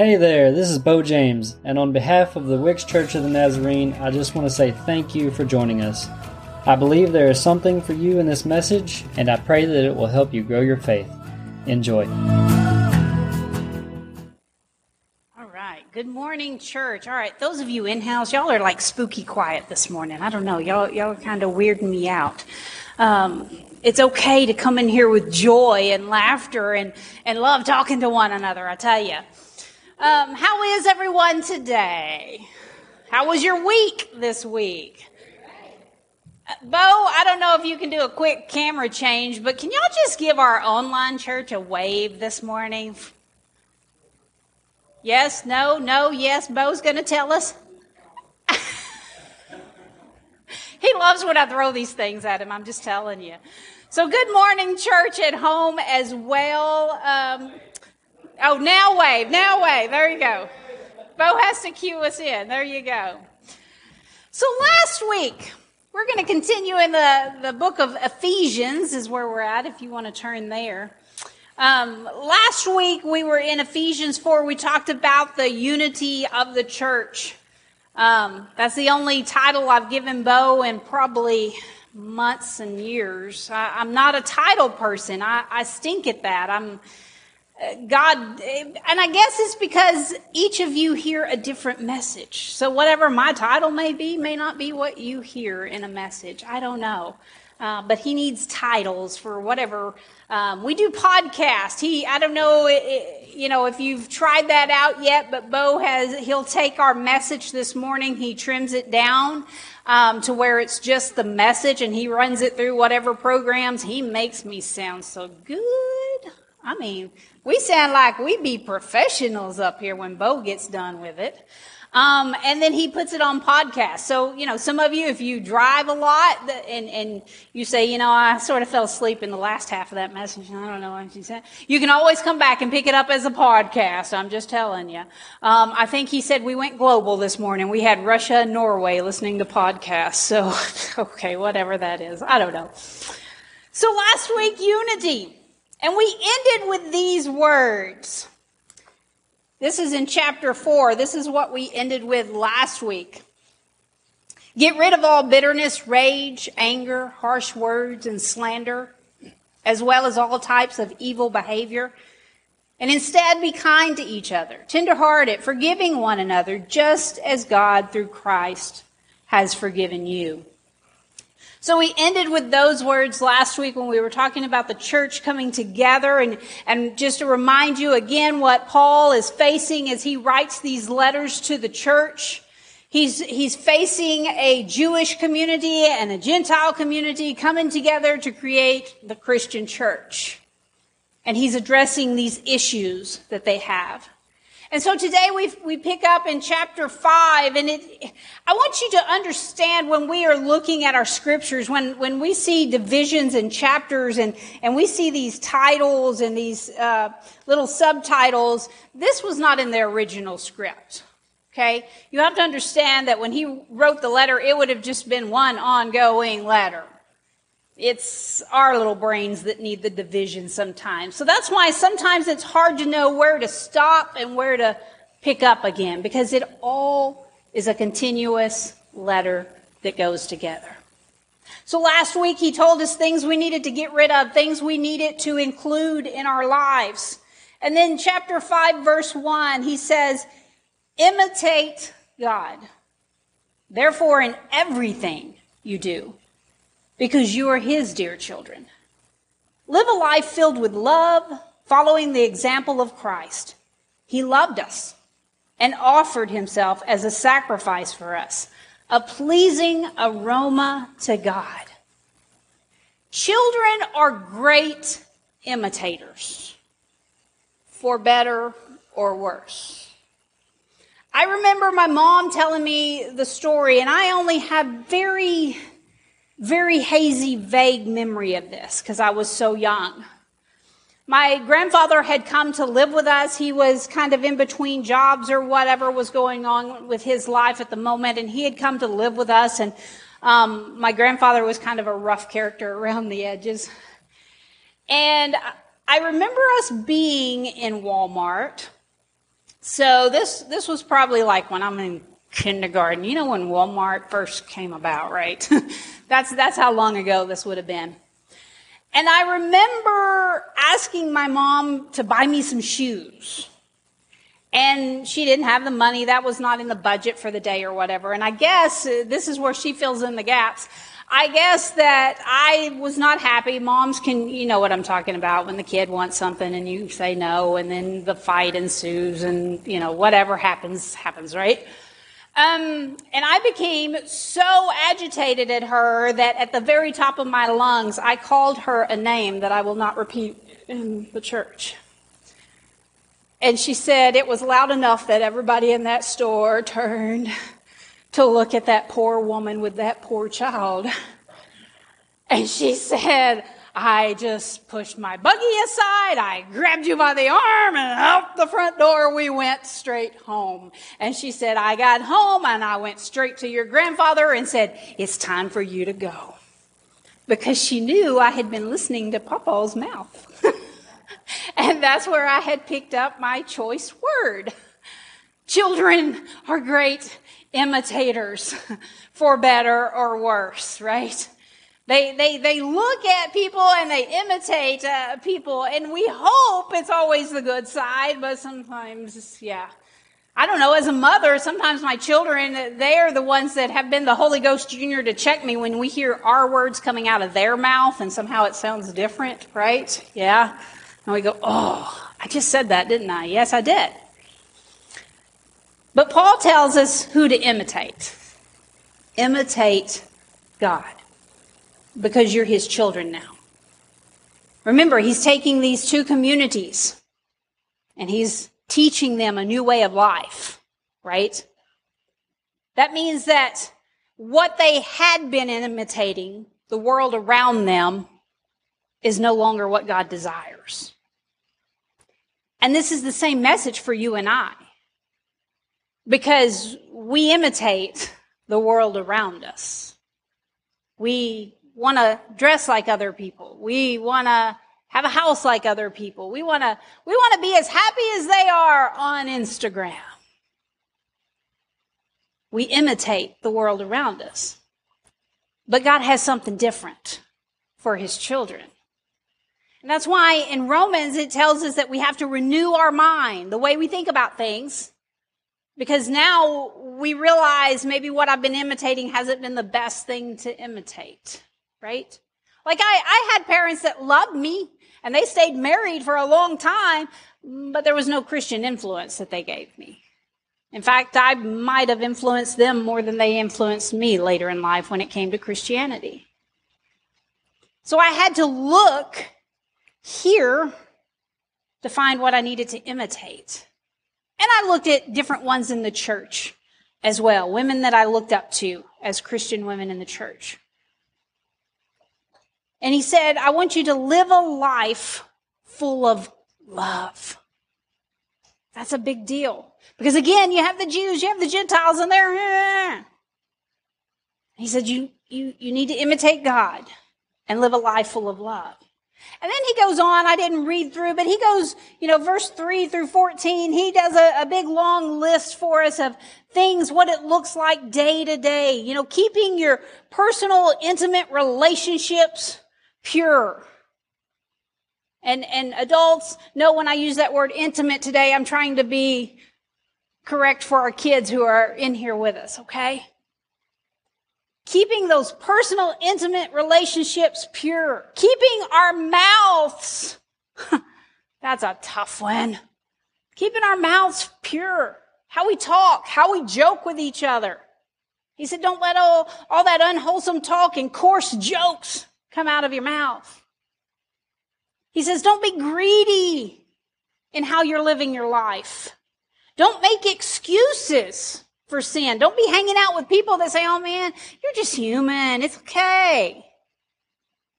Hey there, this is Bo James, and on behalf of the Wicks Church of the Nazarene, I just want to say thank you for joining us. I believe there is something for you in this message, and I pray that it will help you grow your faith. Enjoy. All right. Good morning, church. All right. Those of you in house, y'all are like spooky quiet this morning. I don't know. Y'all, y'all are kind of weirding me out. Um, it's okay to come in here with joy and laughter and, and love talking to one another, I tell you. Um, how is everyone today? How was your week this week? Uh, Bo, I don't know if you can do a quick camera change, but can y'all just give our online church a wave this morning? Yes, no, no, yes. Bo's going to tell us. he loves when I throw these things at him. I'm just telling you. So, good morning, church at home as well. Um, oh, now wave, now wave. There you go. Bo has to cue us in. There you go. So, last week, we're going to continue in the, the book of Ephesians, is where we're at, if you want to turn there. Um, last week we were in Ephesians 4. We talked about the unity of the church. Um, that's the only title I've given Bo in probably months and years. I, am not a title person. I, I stink at that. I'm God, and I guess it's because each of you hear a different message. So whatever my title may be, may not be what you hear in a message. I don't know. Uh, but he needs titles for whatever. Um, we do podcast. He, I don't know, it, you know, if you've tried that out yet, but Bo has, he'll take our message this morning. He trims it down, um, to where it's just the message and he runs it through whatever programs. He makes me sound so good. I mean, we sound like we be professionals up here when Bo gets done with it. Um, and then he puts it on podcast. So, you know, some of you, if you drive a lot and, and you say, you know, I sort of fell asleep in the last half of that message. I don't know what she said. You can always come back and pick it up as a podcast. I'm just telling you. Um, I think he said we went global this morning. We had Russia and Norway listening to podcasts. So, okay, whatever that is. I don't know. So last week, unity. And we ended with these words. This is in chapter 4. This is what we ended with last week. Get rid of all bitterness, rage, anger, harsh words, and slander, as well as all types of evil behavior. And instead be kind to each other, tenderhearted, forgiving one another, just as God through Christ has forgiven you. So we ended with those words last week when we were talking about the church coming together and, and just to remind you again what Paul is facing as he writes these letters to the church. He's, he's facing a Jewish community and a Gentile community coming together to create the Christian church. And he's addressing these issues that they have. And so today we we pick up in chapter five, and it, I want you to understand when we are looking at our scriptures, when, when we see divisions and chapters and, and we see these titles and these uh, little subtitles, this was not in the original script. Okay? You have to understand that when he wrote the letter, it would have just been one ongoing letter. It's our little brains that need the division sometimes. So that's why sometimes it's hard to know where to stop and where to pick up again because it all is a continuous letter that goes together. So last week he told us things we needed to get rid of, things we needed to include in our lives. And then chapter 5 verse 1, he says, imitate God. Therefore in everything you do, because you are His dear children. Live a life filled with love, following the example of Christ. He loved us and offered Himself as a sacrifice for us, a pleasing aroma to God. Children are great imitators, for better or worse. I remember my mom telling me the story, and I only have very very hazy, vague memory of this because I was so young. My grandfather had come to live with us. He was kind of in between jobs or whatever was going on with his life at the moment, and he had come to live with us. And um, my grandfather was kind of a rough character around the edges. And I remember us being in Walmart, So this this was probably like when I'm in kindergarten. You know when Walmart first came about, right? that's that's how long ago this would have been. And I remember asking my mom to buy me some shoes. And she didn't have the money. That was not in the budget for the day or whatever. And I guess uh, this is where she fills in the gaps. I guess that I was not happy. Moms can, you know what I'm talking about when the kid wants something and you say no and then the fight ensues and, you know, whatever happens, happens, right? Um, and I became so agitated at her that at the very top of my lungs, I called her a name that I will not repeat in the church. And she said it was loud enough that everybody in that store turned to look at that poor woman with that poor child. And she said, I just pushed my buggy aside. I grabbed you by the arm and out the front door we went straight home. And she said, I got home and I went straight to your grandfather and said, it's time for you to go. Because she knew I had been listening to Papa's mouth. and that's where I had picked up my choice word. Children are great imitators for better or worse, right? They, they, they look at people and they imitate uh, people, and we hope it's always the good side, but sometimes, yeah. I don't know, as a mother, sometimes my children, they are the ones that have been the Holy Ghost Junior to check me when we hear our words coming out of their mouth and somehow it sounds different, right? Yeah. And we go, oh, I just said that, didn't I? Yes, I did. But Paul tells us who to imitate. Imitate God because you're his children now. Remember, he's taking these two communities and he's teaching them a new way of life, right? That means that what they had been imitating, the world around them, is no longer what God desires. And this is the same message for you and I. Because we imitate the world around us. We want to dress like other people. We want to have a house like other people. We want to, we want to be as happy as they are on Instagram. We imitate the world around us. But God has something different for his children. And that's why in Romans it tells us that we have to renew our mind, the way we think about things. Because now we realize maybe what I've been imitating hasn't been the best thing to imitate right? Like I, I had parents that loved me and they stayed married for a long time, but there was no Christian influence that they gave me. In fact, I might have influenced them more than they influenced me later in life when it came to Christianity. So I had to look here to find what I needed to imitate. And I looked at different ones in the church as well, women that I looked up to as Christian women in the church. And he said, I want you to live a life full of love. That's a big deal. Because again, you have the Jews, you have the Gentiles, and they're. He said, you, you, you need to imitate God and live a life full of love. And then he goes on, I didn't read through, but he goes, you know, verse 3 through 14, he does a, a, big long list for us of things, what it looks like day to day. You know, keeping your personal, intimate relationships pure. And, and adults know when I use that word intimate today, I'm trying to be correct for our kids who are in here with us, okay? Keeping those personal, intimate relationships pure. Keeping our mouths. That's a tough one. Keeping our mouths pure. How we talk, how we joke with each other. He said, don't let all, all that unwholesome talk and coarse jokes come out of your mouth. He says, don't be greedy in how you're living your life. Don't make excuses for sin. Don't be hanging out with people that say, oh man, you're just human. It's okay.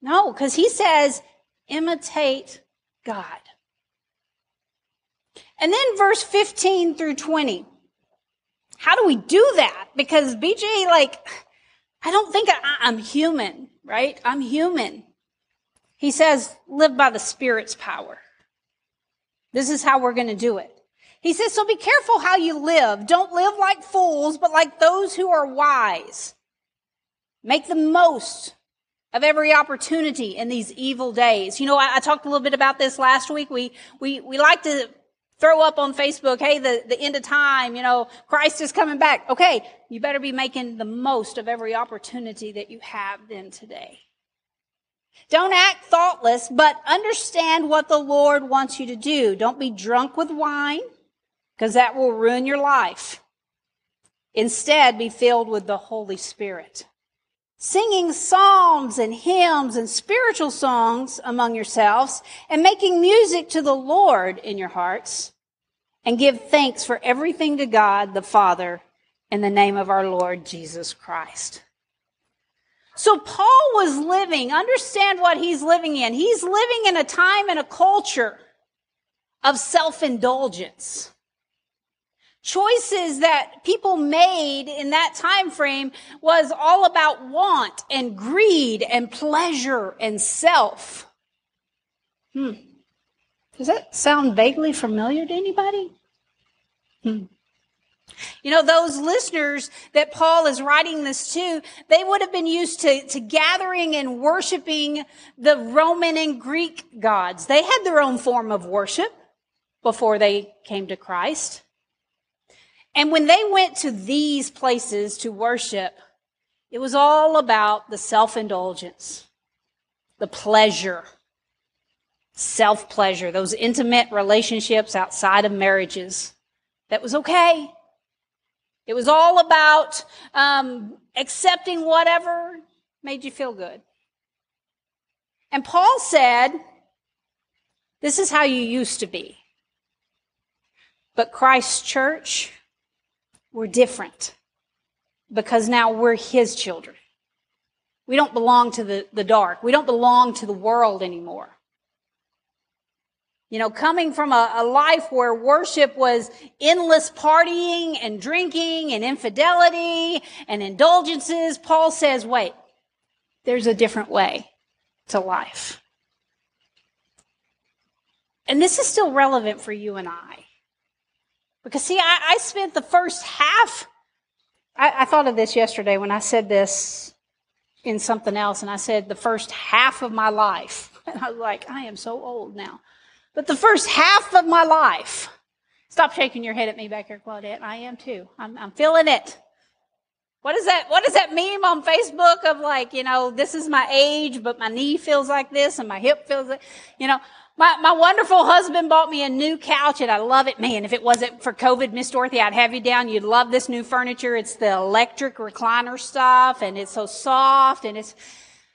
No, because he says, imitate God. And then verse 15 through 20. How do we do that? Because BJ, like, I don't think I, am human right? I'm human. He says, live by the Spirit's power. This is how we're going to do it. He says, so be careful how you live. Don't live like fools, but like those who are wise. Make the most of every opportunity in these evil days. You know, I, I, talked a little bit about this last week. We, we, we like to throw up on Facebook, hey, the, the end of time, you know, Christ is coming back. Okay, you better be making the most of every opportunity that you have then today. Don't act thoughtless, but understand what the Lord wants you to do. Don't be drunk with wine, because that will ruin your life. Instead, be filled with the Holy Spirit singing psalms and hymns and spiritual songs among yourselves and making music to the Lord in your hearts and give thanks for everything to God the Father in the name of our Lord Jesus Christ. So Paul was living, understand what he's living in. He's living in a time and a culture of self-indulgence choices that people made in that time frame was all about want and greed and pleasure and self. Hmm. Does that sound vaguely familiar to anybody? Hmm. You know, those listeners that Paul is writing this to, they would have been used to, to gathering and worshiping the Roman and Greek gods. They had their own form of worship before they came to Christ. And when they went to these places to worship, it was all about the self-indulgence, the pleasure, self-pleasure, those intimate relationships outside of marriages. That was okay. It was all about um, accepting whatever made you feel good. And Paul said, this is how you used to be. But Christ's church, we're different because now we're His children. We don't belong to the, the dark. We don't belong to the world anymore. You know, coming from a, a, life where worship was endless partying and drinking and infidelity and indulgences, Paul says, wait, there's a different way to life. And this is still relevant for you and I. Because see, I, I spent the first half, I, I thought of this yesterday when I said this in something else, and I said the first half of my life. And I was like, I am so old now. But the first half of my life, stop shaking your head at me back here, Claudette. I am too. I'm, I'm feeling it. What is that? What is that meme on Facebook of like, you know, this is my age, but my knee feels like this and my hip feels like, you know, my, my wonderful husband bought me a new couch and I love it. Man, if it wasn't for COVID, Miss Dorothy, I'd have you down. You'd love this new furniture. It's the electric recliner stuff and it's so soft and it's,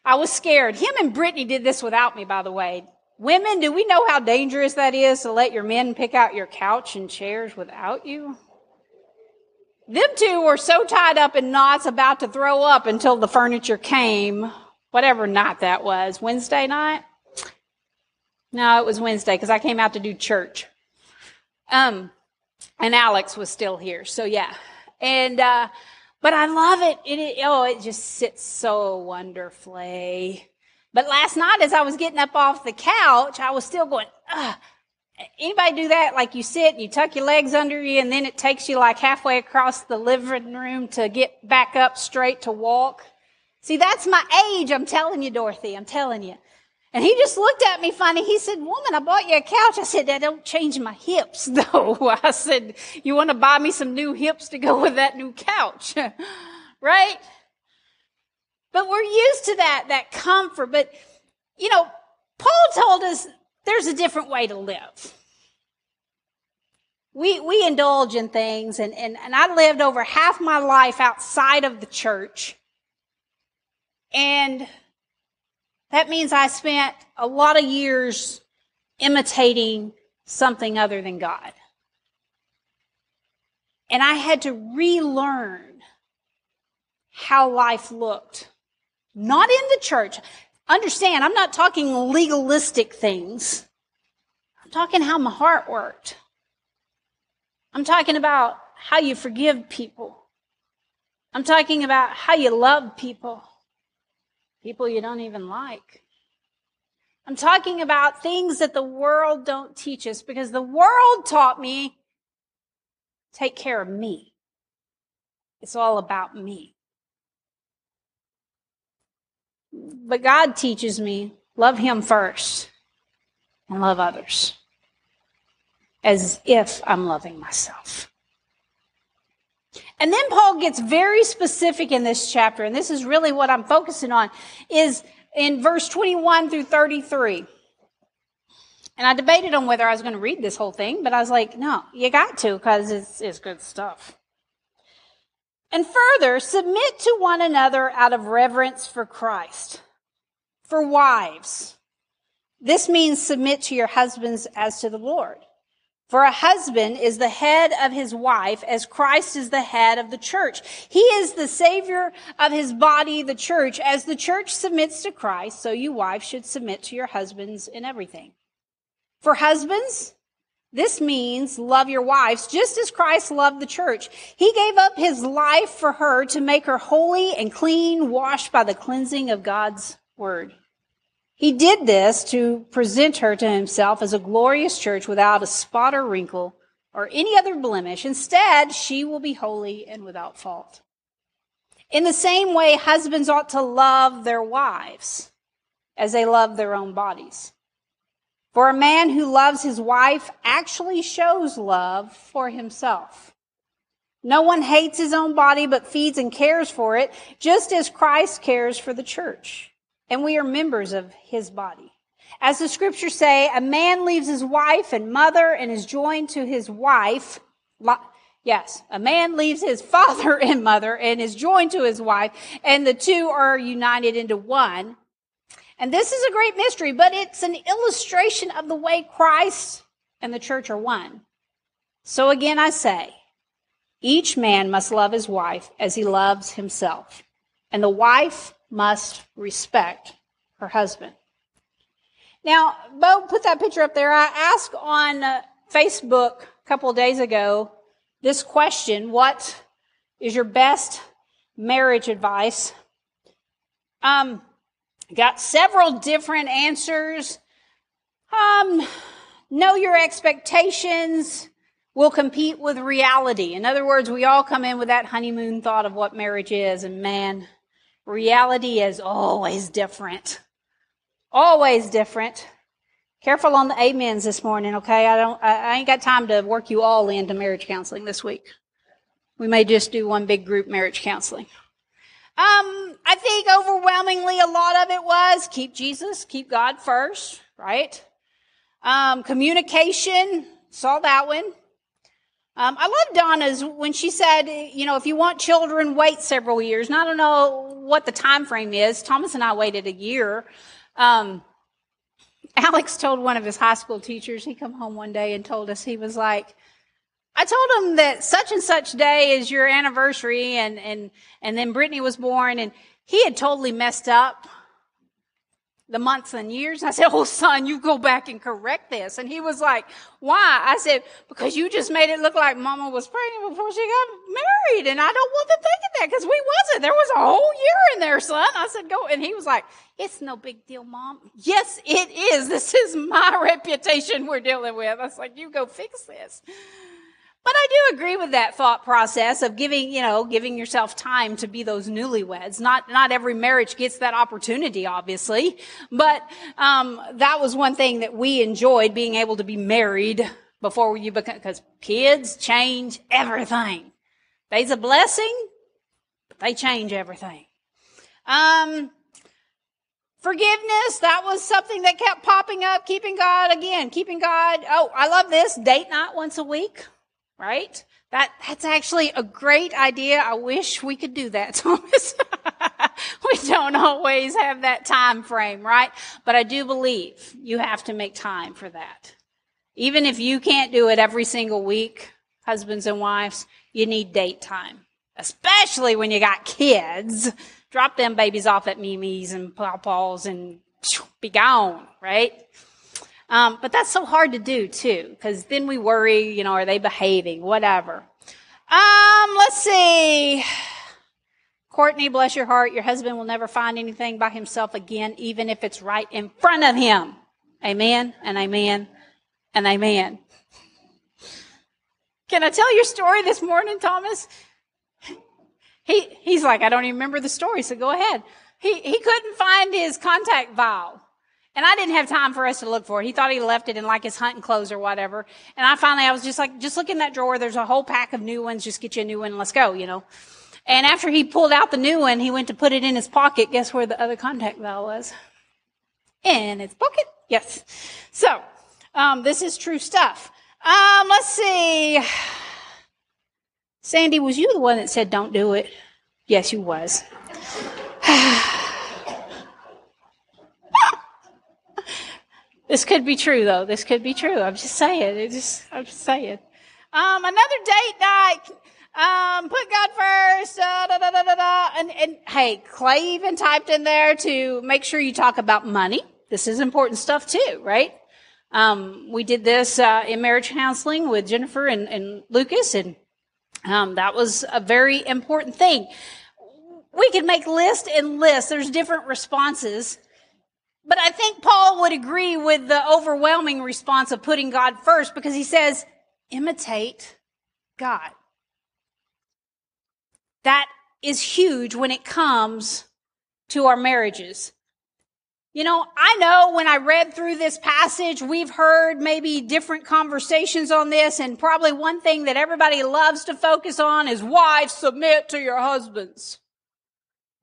I was scared. Him and Brittany did this without me, by the way. Women, do we know how dangerous that is to let your men pick out your couch and chairs without you? Them two were so tied up in knots about to throw up until the furniture came, whatever night that was, Wednesday night? No, it was Wednesday because I came out to do church. Um, and Alex was still here. So yeah. And, uh, but I love it. It, it. Oh, it just sits so wonderfully. But last night as I was getting up off the couch, I was still going, Ugh. Anybody do that? Like you sit and you tuck your legs under you and then it takes you like halfway across the living room to get back up straight to walk. See, that's my age. I'm telling you, Dorothy. I'm telling you. And he just looked at me funny. He said, woman, I bought you a couch. I said, that don't change my hips though. I said, you want to buy me some new hips to go with that new couch? right? But we're used to that, that comfort. But, you know, Paul told us there's a different way to live. We, we indulge in things and, and, and I lived over half my life outside of the church. And that means I spent a lot of years imitating something other than God. And I had to relearn how life looked. Not in the church. Understand, I'm not talking legalistic things. I'm talking how my heart worked. I'm talking about how you forgive people. I'm talking about how you love people people you don't even like. I'm talking about things that the world don't teach us because the world taught me take care of me. It's all about me. But God teaches me love Him first and love others as if I'm loving myself. And then Paul gets very specific in this chapter, and this is really what I'm focusing on, is in verse 21 through 33. And I debated on whether I was going to read this whole thing, but I was like, no, you got to because it's, it's good stuff. And further, submit to one another out of reverence for Christ. For wives, this means submit to your husbands as to the Lord. For a husband is the head of his wife as Christ is the head of the church. He is the savior of his body, the church. As the church submits to Christ, so you wives should submit to your husbands in everything. For husbands, this means love your wives just as Christ loved the church. He gave up his life for her to make her holy and clean, washed by the cleansing of God's word. He did this to present her to himself as a glorious church without a spot or wrinkle or any other blemish. Instead, she will be holy and without fault. In the same way, husbands ought to love their wives as they love their own bodies. For a man who loves his wife actually shows love for himself. No one hates his own body but feeds and cares for it, just as Christ cares for the church and we are members of his body. As the scriptures say, a man leaves his wife and mother and is joined to his wife. Yes, a man leaves his father and mother and is joined to his wife, and the two are united into one. And this is a great mystery, but it's an illustration of the way Christ and the church are one. So again, I say, each man must love his wife as he loves himself. And the wife must respect her husband. Now, Bo put that picture up there. I asked on uh, Facebook a couple of days ago this question What is your best marriage advice? Um, got several different answers. Um, know your expectations will compete with reality. In other words, we all come in with that honeymoon thought of what marriage is, and man, Reality is always different. Always different. Careful on the amens this morning, okay? I don't, I, ain't got time to work you all into marriage counseling this week. We may just do one big group marriage counseling. Um, I think overwhelmingly a lot of it was keep Jesus, keep God first, right? Um, communication, saw that one. Um, I love Donna's when she said, you know, if you want children, wait several years. And I don't know what the time frame is. Thomas and I waited a year. Um, Alex told one of his high school teachers, he come home one day and told us, he was like, I told him that such and such day is your anniversary and, and, and then Brittany was born and he had totally messed up the months and years. I said, Oh, son, you go back and correct this. And he was like, Why? I said, Because you just made it look like mama was pregnant before she got married. And I don't want to think of that because we wasn't. There was a whole year in there, son. I said, Go. And he was like, It's no big deal, mom. Yes, it is. This is my reputation we're dealing with. I was like, You go fix this. But I do agree with that thought process of giving, you know, giving yourself time to be those newlyweds. Not, not every marriage gets that opportunity, obviously. But, um, that was one thing that we enjoyed being able to be married before you become, because kids change everything. They's a blessing, but they change everything. Um, Forgiveness, that was something that kept popping up. Keeping God, again, keeping God. Oh, I love this. Date night once a week right? That, that's actually a great idea. I wish we could do that, Thomas. we don't always have that time frame, right? But I do believe you have to make time for that. Even if you can't do it every single week, husbands and wives, you need date time. Especially when you got kids. Drop them babies off at Mimi's and Pawpaw's and be gone, right? Um, but that's so hard to do too, because then we worry, you know, are they behaving? Whatever. Um, let's see. Courtney, bless your heart, your husband will never find anything by himself again, even if it's right in front of him. Amen and amen and amen. Can I tell your story this morning, Thomas? He, he's like, I don't even remember the story, so go ahead. He, he couldn't find his contact vial. And I didn't have time for us to look for it. He thought he left it in like his hunting clothes or whatever. And I finally, I was just like, just look in that drawer. There's a whole pack of new ones. Just get you a new one. And let's go, you know. And after he pulled out the new one, he went to put it in his pocket. Guess where the other contact vial was? In his pocket. Yes. So, um, this is true stuff. Um, let's see. Sandy, was you the one that said don't do it? Yes, you was. this could be true, though. This could be true. I'm just saying. It just, I'm just saying. Um, another date night. Um, put God first. Da, da, da, da, da, And, and hey, Clay even typed in there to make sure you talk about money. This is important stuff too, right? Um, we did this uh, in marriage counseling with Jennifer and, and Lucas, and um, that was a very important thing. We could make list and list. There's different responses. But I think Paul would agree with the overwhelming response of putting God first because he says, imitate God. That is huge when it comes to our marriages. You know, I know when I read through this passage, we've heard maybe different conversations on this, and probably one thing that everybody loves to focus on is wives submit to your husbands.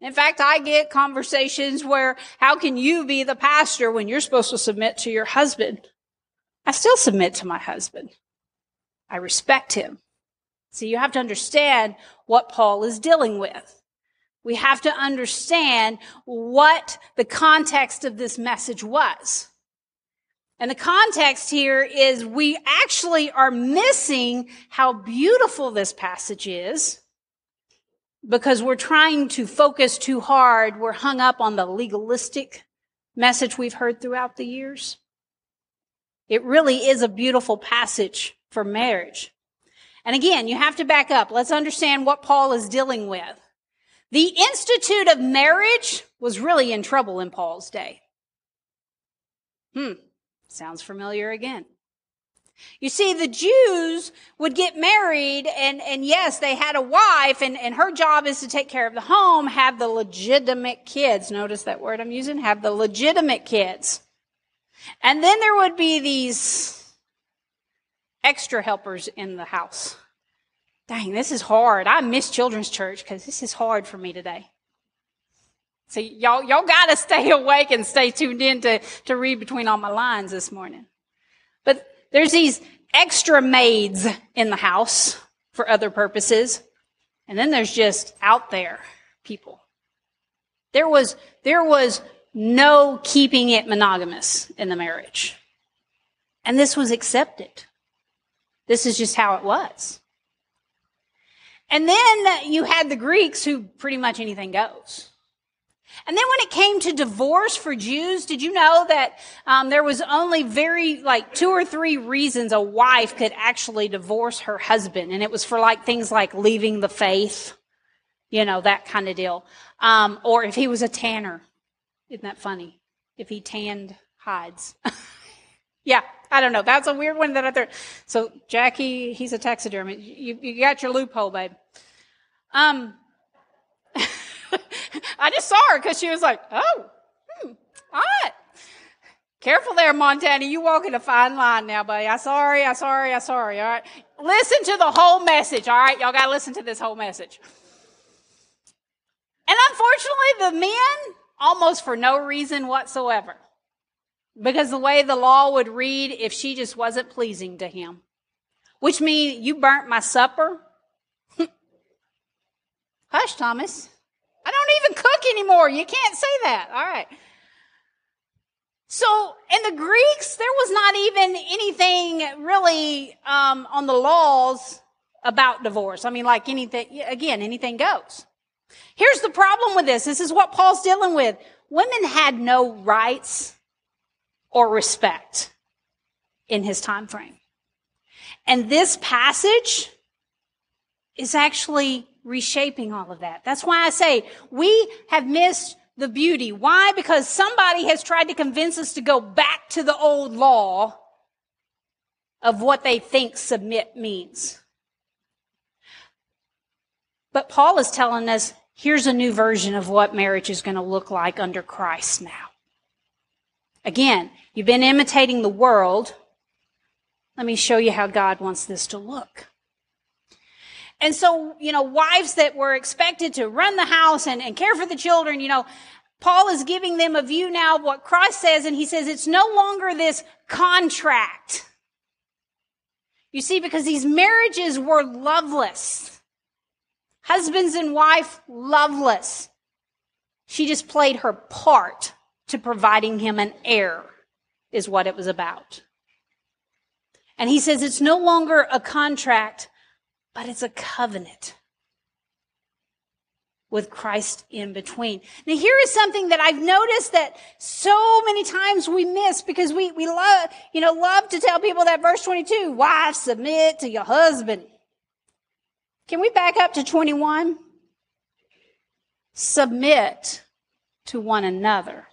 In fact, I get conversations where, how can you be the pastor when you're supposed to submit to your husband? I still submit to my husband. I respect him. See, you have to understand what Paul is dealing with. We have to understand what the context of this message was. And the context here is we actually are missing how beautiful this passage is because we're trying to focus too hard. We're hung up on the legalistic message we've heard throughout the years. It really is a beautiful passage for marriage. And again, you have to back up. Let's understand what Paul is dealing with. The institute of marriage was really in trouble in Paul's day. Hmm, sounds familiar again. You see, the Jews would get married, and, and yes, they had a wife, and, and her job is to take care of the home, have the legitimate kids. Notice that word I'm using? Have the legitimate kids. And then there would be these extra helpers in the house. Dang, this is hard. I miss children's church because this is hard for me today. So y'all, y'all gotta stay awake and stay tuned in to, to read between all my lines this morning. But there's these extra maids in the house for other purposes. And then there's just out there people. There was, there was no keeping it monogamous in the marriage. And this was accepted. This is just how it was. And then you had the Greeks who pretty much anything goes. And then when it came to divorce for Jews, did you know that um, there was only very like two or three reasons a wife could actually divorce her husband, and it was for like things like leaving the faith, you know, that kind of deal, um, or if he was a tanner. Isn't that funny? If he tanned hides. yeah, I don't know. That's a weird one that I thought. So Jackie, he's a taxidermist. You, you got your loophole, babe. Um, I just saw her because she was like, oh, hmm, all right. Careful there, Montana. You walking a fine line now, buddy. I'm sorry, I'm sorry, I'm sorry. All right. Listen to the whole message. All right. Y'all got to listen to this whole message. And unfortunately, the men, almost for no reason whatsoever, because the way the law would read, if she just wasn't pleasing to him, which means you burnt my supper. Hush, Thomas. I don't even cook anymore. You can't say that. All right. So in the Greeks, there was not even anything really um, on the laws about divorce. I mean, like anything, again, anything goes. Here's the problem with this. This is what Paul's dealing with. Women had no rights or respect in his time frame. And this passage is actually reshaping all of that. That's why I say we have missed the beauty. Why? Because somebody has tried to convince us to go back to the old law of what they think submit means. But Paul is telling us here's a new version of what marriage is going to look like under Christ now. Again, you've been imitating the world. Let me show you how God wants this to look. And so, you know, wives that were expected to run the house and, and care for the children, you know, Paul is giving them a view now of what Christ says, and he says it's no longer this contract. You see, because these marriages were loveless. Husbands and wife, loveless. She just played her part to providing him an heir, is what it was about. And he says it's no longer a contract, but it's a covenant with Christ in between. Now here is something that I've noticed that so many times we miss because we, we love, you know, love to tell people that verse 22, wives submit to your husband. Can we back up to 21? Submit to one another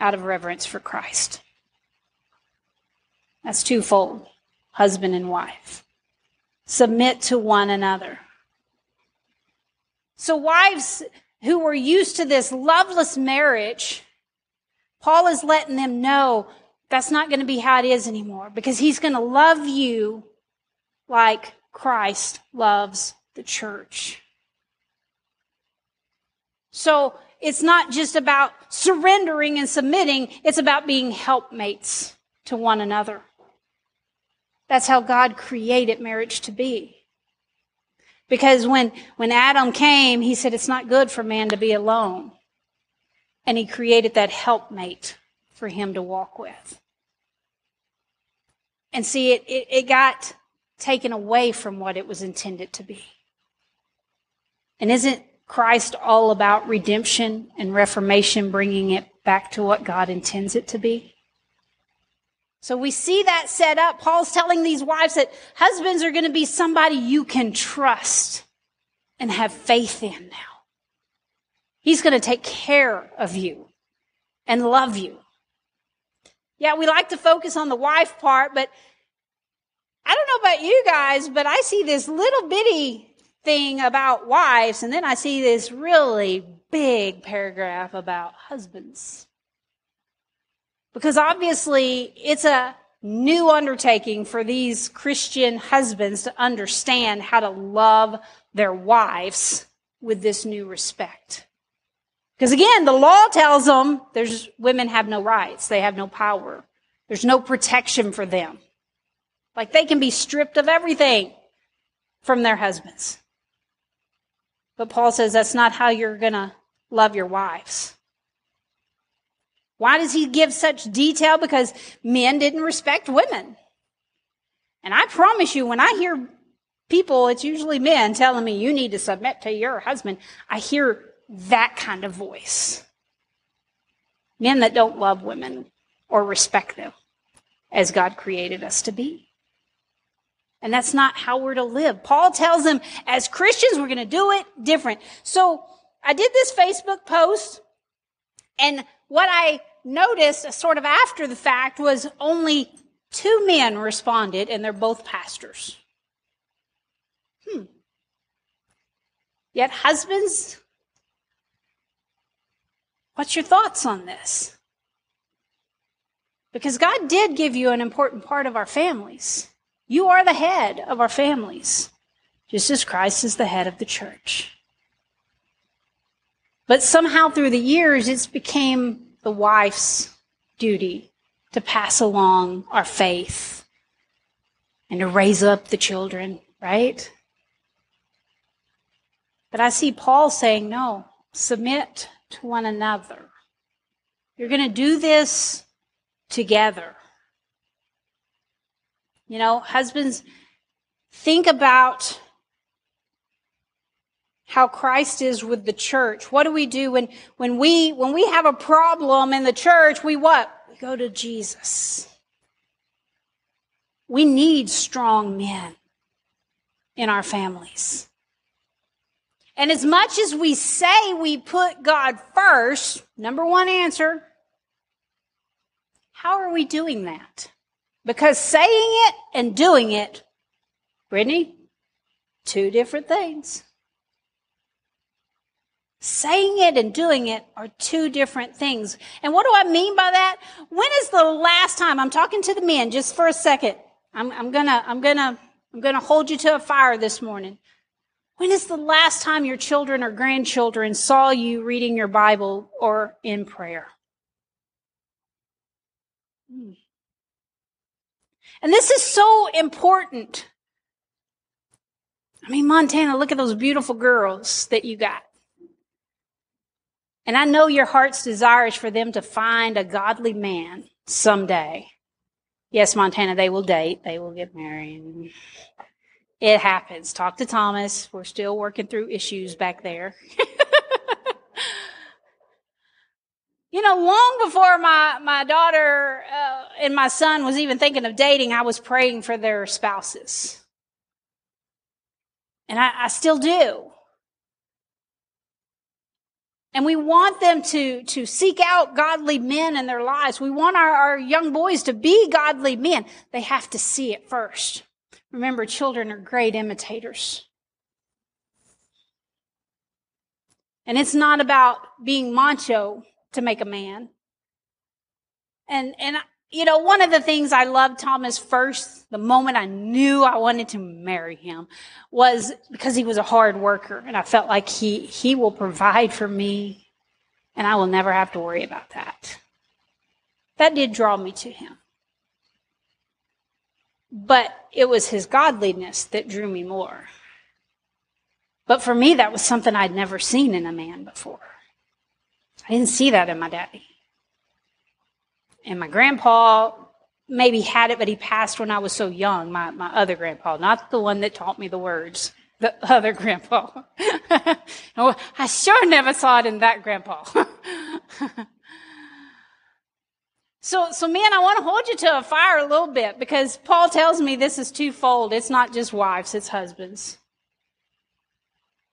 out of reverence for Christ. That's twofold, husband and wife. Submit to one another. So wives who were used to this loveless marriage, Paul is letting them know that's not going to be how it is anymore because he's going to love you like Christ loves the church. So it's not just about surrendering and submitting, it's about being helpmates to one another. That's how God created marriage to be. Because when, when Adam came, he said it's not good for man to be alone. And he created that helpmate for him to walk with. And see, it, it, it got taken away from what it was intended to be. And isn't Christ all about redemption and reformation, bringing it back to what God intends it to be? So we see that set up. Paul's telling these wives that husbands are going to be somebody you can trust and have faith in now. He's going to take care of you and love you. Yeah, we like to focus on the wife part, but I don't know about you guys, but I see this little bitty thing about wives, and then I see this really big paragraph about husbands. Because obviously it's a new undertaking for these Christian husbands to understand how to love their wives with this new respect. Because again, the law tells them there's women have no rights, they have no power. There's no protection for them. Like they can be stripped of everything from their husbands. But Paul says that's not how you're going to love your wives. Why does he give such detail? Because men didn't respect women. And I promise you, when I hear people, it's usually men telling me, you need to submit to your husband, I hear that kind of voice. Men that don't love women or respect them as God created us to be. And that's not how we're to live. Paul tells them, as Christians, we're going to do it different. So I did this Facebook post and what I noticed sort of after the fact was only two men responded, and they're both pastors. Hmm. Yet, husbands, what's your thoughts on this? Because God did give you an important part of our families. You are the head of our families, just as Christ is the head of the church. But somehow through the years, it's became the wife's duty to pass along our faith and to raise up the children, right? But I see Paul saying, no, submit to one another. You're going to do this together. You know, husbands, think about how Christ is with the church. What do we do when, when we, when we have a problem in the church? We what? We go to Jesus. We need strong men in our families. And as much as we say we put God first, number one answer, how are we doing that? Because saying it and doing it, Brittany, Two different things. Saying it and doing it are two different things. And what do I mean by that? When is the last time, I'm talking to the men just for a second. I'm, I'm gonna, I'm gonna, I'm gonna hold you to a fire this morning. When is the last time your children or grandchildren saw you reading your Bible or in prayer? And this is so important. I mean, Montana, look at those beautiful girls that you got. And I know your heart's desire is for them to find a godly man someday. Yes, Montana, they will date, they will get married. It happens. Talk to Thomas. We're still working through issues back there. you know, long before my, my daughter uh, and my son was even thinking of dating, I was praying for their spouses. And I, I still do. And we want them to, to seek out godly men in their lives. We want our, our young boys to be godly men. They have to see it first. Remember, children are great imitators. And it's not about being macho to make a man. And, and, you know, one of the things I loved Thomas first, the moment I knew I wanted to marry him, was because he was a hard worker. And I felt like he, he will provide for me and I will never have to worry about that. That did draw me to him. But it was his godliness that drew me more. But for me, that was something I'd never seen in a man before. I didn't see that in my daddy. And my grandpa maybe had it, but he passed when I was so young, my, my other grandpa, not the one that taught me the words, the other grandpa. oh, I sure never saw it in that grandpa. so, so man, I want to hold you to a fire a little bit because Paul tells me this is twofold. It's not just wives, it's husbands.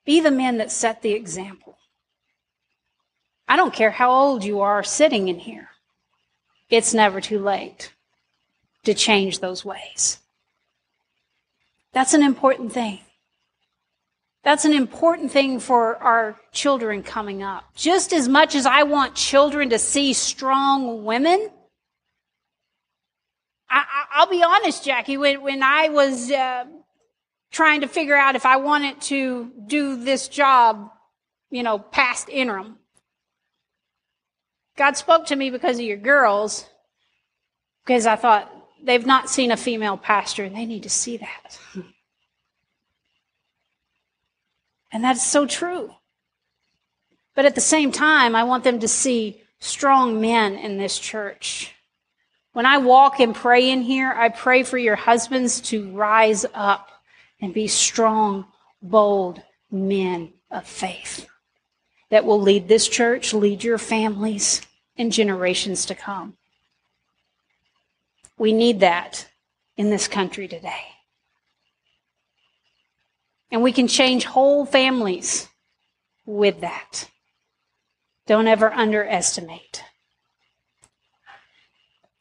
Be the men that set the example. I don't care how old you are sitting in here. It's never too late to change those ways. That's an important thing. That's an important thing for our children coming up. Just as much as I want children to see strong women, I, will be honest, Jackie, when, when I was uh, trying to figure out if I wanted to do this job, you know, past interim, God spoke to me because of your girls, because I thought they've not seen a female pastor and they need to see that. And that's so true. But at the same time, I want them to see strong men in this church. When I walk and pray in here, I pray for your husbands to rise up and be strong, bold men of faith that will lead this church, lead your families in generations to come. We need that in this country today. And we can change whole families with that. Don't ever underestimate.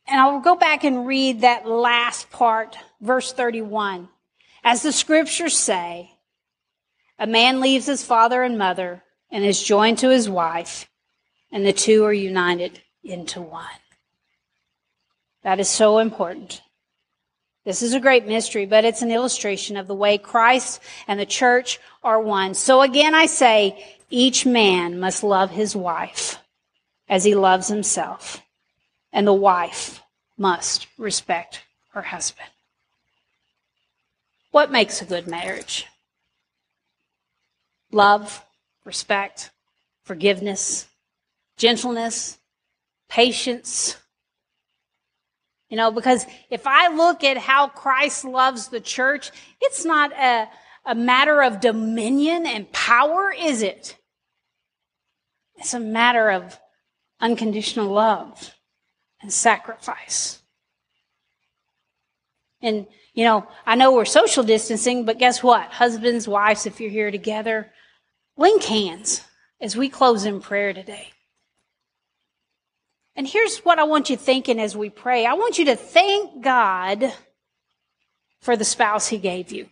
And I'll go back and read that last part, verse 31. As the scriptures say, a man leaves his father and mother and is joined to his wife, and the two are united into one. That is so important. This is a great mystery, but it's an illustration of the way Christ and the church are one. So again, I say, each man must love his wife as he loves himself, and the wife must respect her husband. What makes a good marriage? Love, respect, forgiveness, gentleness, patience, you know, because if I look at how Christ loves the church, it's not a, a matter of dominion and power, is it? It's a matter of unconditional love and sacrifice. And, you know, I know we're social distancing, but guess what? Husbands, wives, if you're here together, link hands as we close in prayer today. And here's what I want you thinking as we pray. I want you to thank God for the spouse he gave you.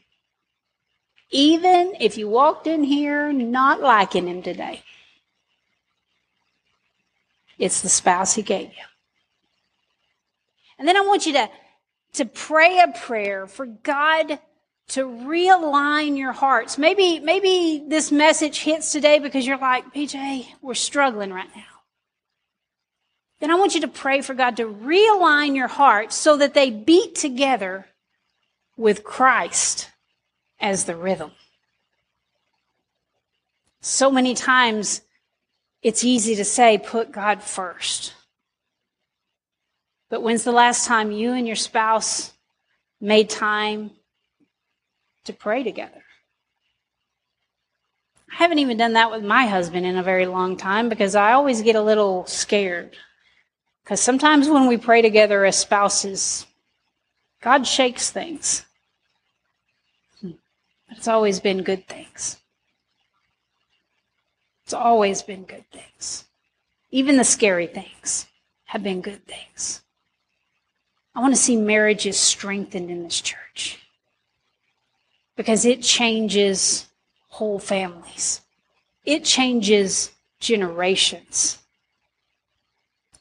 Even if you walked in here not liking him today, it's the spouse he gave you. And then I want you to, to pray a prayer for God to realign your hearts. Maybe, maybe this message hits today because you're like, PJ, we're struggling right now. Then I want you to pray for God to realign your hearts so that they beat together with Christ as the rhythm. So many times it's easy to say, put God first. But when's the last time you and your spouse made time to pray together? I haven't even done that with my husband in a very long time because I always get a little scared. Because sometimes when we pray together as spouses, God shakes things. But it's always been good things. It's always been good things. Even the scary things have been good things. I want to see marriages strengthened in this church because it changes whole families, it changes generations.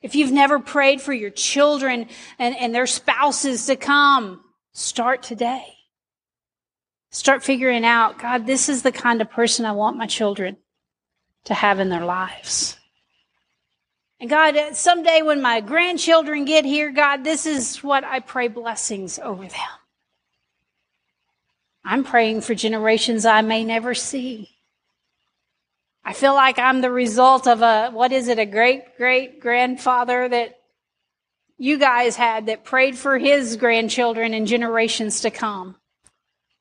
If you've never prayed for your children and, and their spouses to come, start today. Start figuring out, God, this is the kind of person I want my children to have in their lives. And God, someday when my grandchildren get here, God, this is what I pray blessings over them. I'm praying for generations I may never see. I feel like I'm the result of a, what is it, a great great grandfather that you guys had that prayed for his grandchildren and generations to come.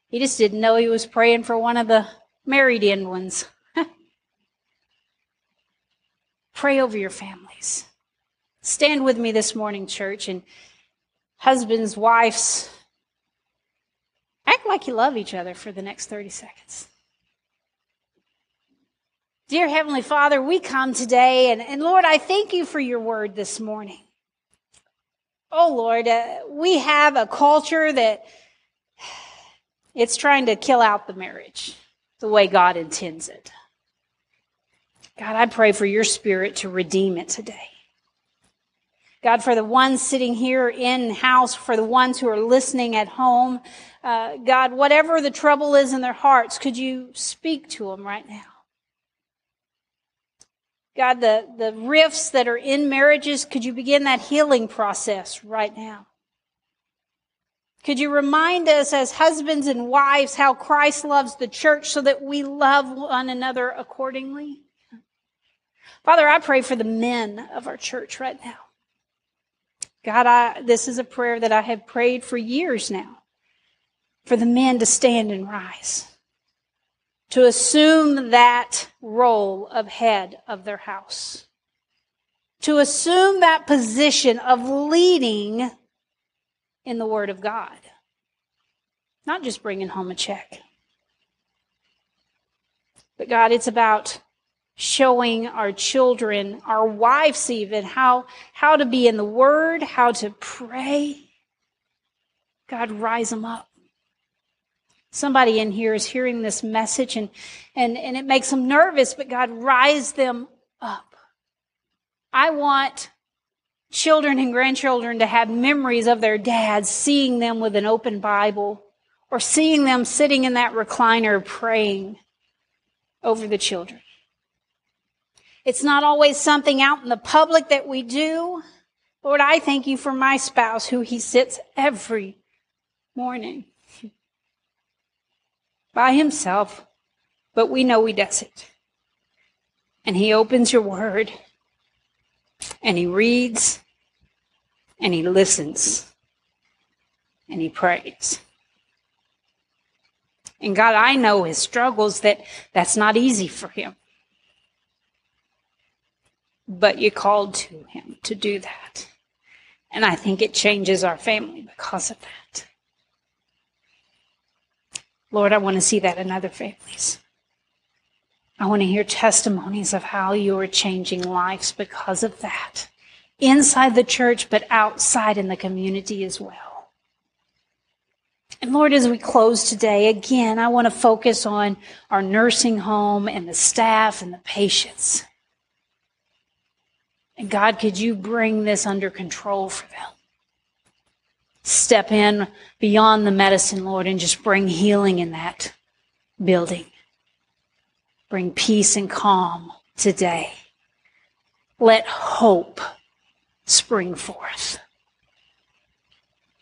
He just didn't know he was praying for one of the married in ones. Pray over your families. Stand with me this morning, church, and husbands, wives, act like you love each other for the next 30 seconds. Dear Heavenly Father, we come today, and, and Lord, I thank you for your word this morning. Oh Lord, uh, we have a culture that it's trying to kill out the marriage the way God intends it. God, I pray for your spirit to redeem it today. God, for the ones sitting here in house, for the ones who are listening at home, uh, God, whatever the trouble is in their hearts, could you speak to them right now? God, the, the rifts that are in marriages, could you begin that healing process right now? Could you remind us as husbands and wives how Christ loves the church so that we love one another accordingly? Father, I pray for the men of our church right now. God, I, this is a prayer that I have prayed for years now for the men to stand and rise, to assume that role of head of their house, to assume that position of leading in the Word of God, not just bringing home a check. But God, it's about showing our children, our wives even, how, how to be in the Word, how to pray. God, rise them up. Somebody in here is hearing this message and, and, and it makes them nervous, but God, rise them up. I want children and grandchildren to have memories of their dads, seeing them with an open Bible or seeing them sitting in that recliner praying over the children. It's not always something out in the public that we do. Lord, I thank you for my spouse who he sits every morning by himself, but we know he does it. And he opens your word and he reads and he listens and he prays. And God, I know his struggles that that's not easy for him but you called to him to do that. And I think it changes our family because of that. Lord, I want to see that in other families. I want to hear testimonies of how you are changing lives because of that. Inside the church, but outside in the community as well. And Lord, as we close today, again, I want to focus on our nursing home and the staff and the patients. And God, could you bring this under control for them? Step in beyond the medicine, Lord, and just bring healing in that building. Bring peace and calm today. Let hope spring forth.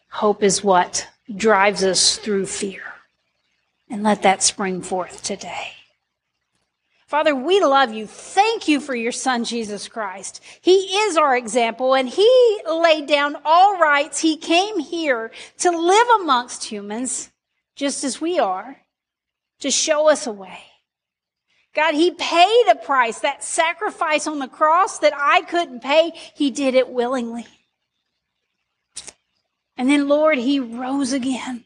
Hope is what drives us through fear. And let that spring forth today. Father, we love you. Thank you for your son, Jesus Christ. He is our example and he laid down all rights. He came here to live amongst humans just as we are, to show us a way. God, he paid a price, that sacrifice on the cross that I couldn't pay. He did it willingly. And then, Lord, he rose again.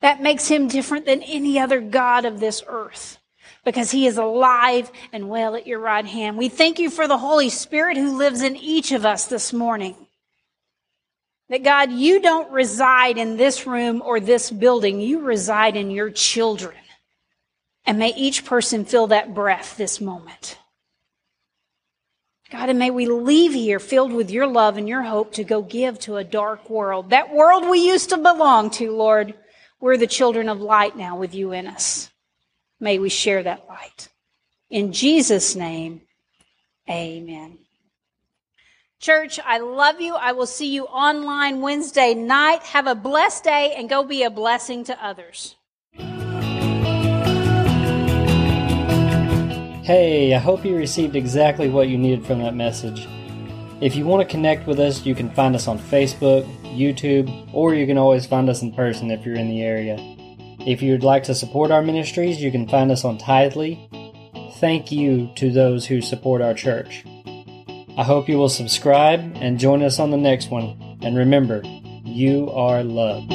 That makes him different than any other God of this earth because he is alive and well at your right hand. We thank you for the Holy Spirit who lives in each of us this morning. That God, you don't reside in this room or this building. You reside in your children. And may each person feel that breath this moment. God, and may we leave here filled with your love and your hope to go give to a dark world. That world we used to belong to, Lord. We're the children of light now with you in us. May we share that light. In Jesus' name, amen. Church, I love you. I will see you online Wednesday night. Have a blessed day and go be a blessing to others. Hey, I hope you received exactly what you needed from that message. If you want to connect with us, you can find us on Facebook, YouTube, or you can always find us in person if you're in the area. If you'd like to support our ministries, you can find us on Tithely. Thank you to those who support our church. I hope you will subscribe and join us on the next one. And remember, you are loved.